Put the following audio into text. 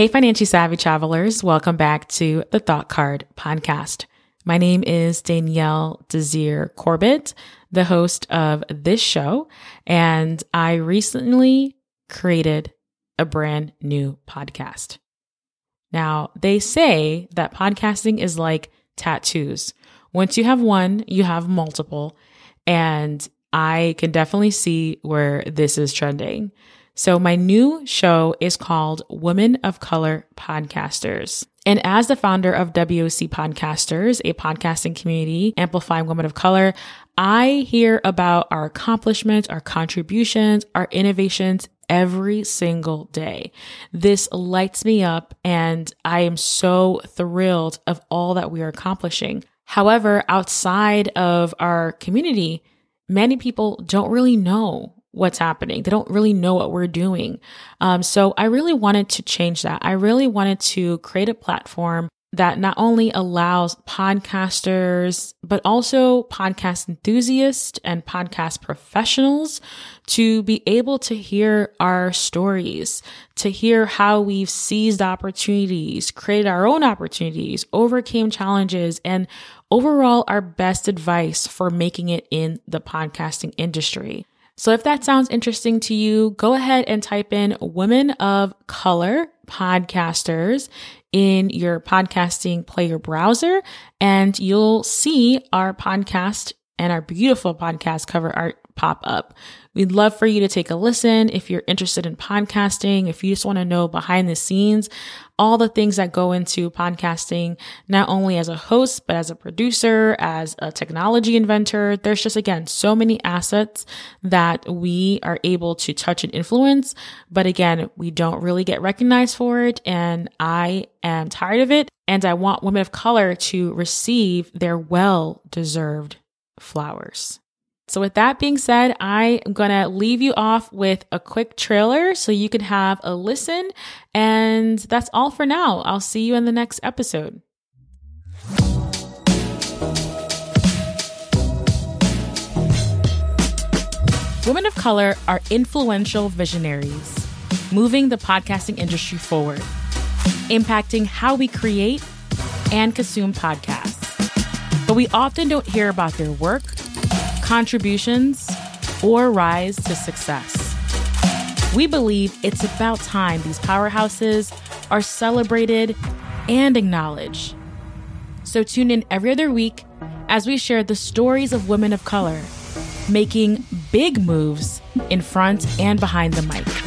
Hey, financially savvy travelers, welcome back to the Thought Card podcast. My name is Danielle Desir Corbett, the host of this show, and I recently created a brand new podcast. Now, they say that podcasting is like tattoos. Once you have one, you have multiple, and I can definitely see where this is trending. So my new show is called Women of Color Podcasters. And as the founder of WOC Podcasters, a podcasting community amplifying women of color, I hear about our accomplishments, our contributions, our innovations every single day. This lights me up and I am so thrilled of all that we are accomplishing. However, outside of our community, many people don't really know what's happening. They don't really know what we're doing. Um, so I really wanted to change that. I really wanted to create a platform that not only allows podcasters, but also podcast enthusiasts and podcast professionals to be able to hear our stories, to hear how we've seized opportunities, created our own opportunities, overcame challenges, and overall our best advice for making it in the podcasting industry. So if that sounds interesting to you, go ahead and type in Women of Color Podcasters in your podcasting player browser and you'll see our podcast and our beautiful podcast cover art pop up. We'd love for you to take a listen if you're interested in podcasting, if you just want to know behind the scenes, all the things that go into podcasting, not only as a host, but as a producer, as a technology inventor. There's just, again, so many assets that we are able to touch and influence. But again, we don't really get recognized for it. And I am tired of it. And I want women of color to receive their well deserved flowers. So, with that being said, I am going to leave you off with a quick trailer so you can have a listen. And that's all for now. I'll see you in the next episode. Women of color are influential visionaries, moving the podcasting industry forward, impacting how we create and consume podcasts. But we often don't hear about their work contributions, or rise to success. We believe it's about time these powerhouses are celebrated and acknowledged. So tune in every other week as we share the stories of women of color making big moves in front and behind the mic.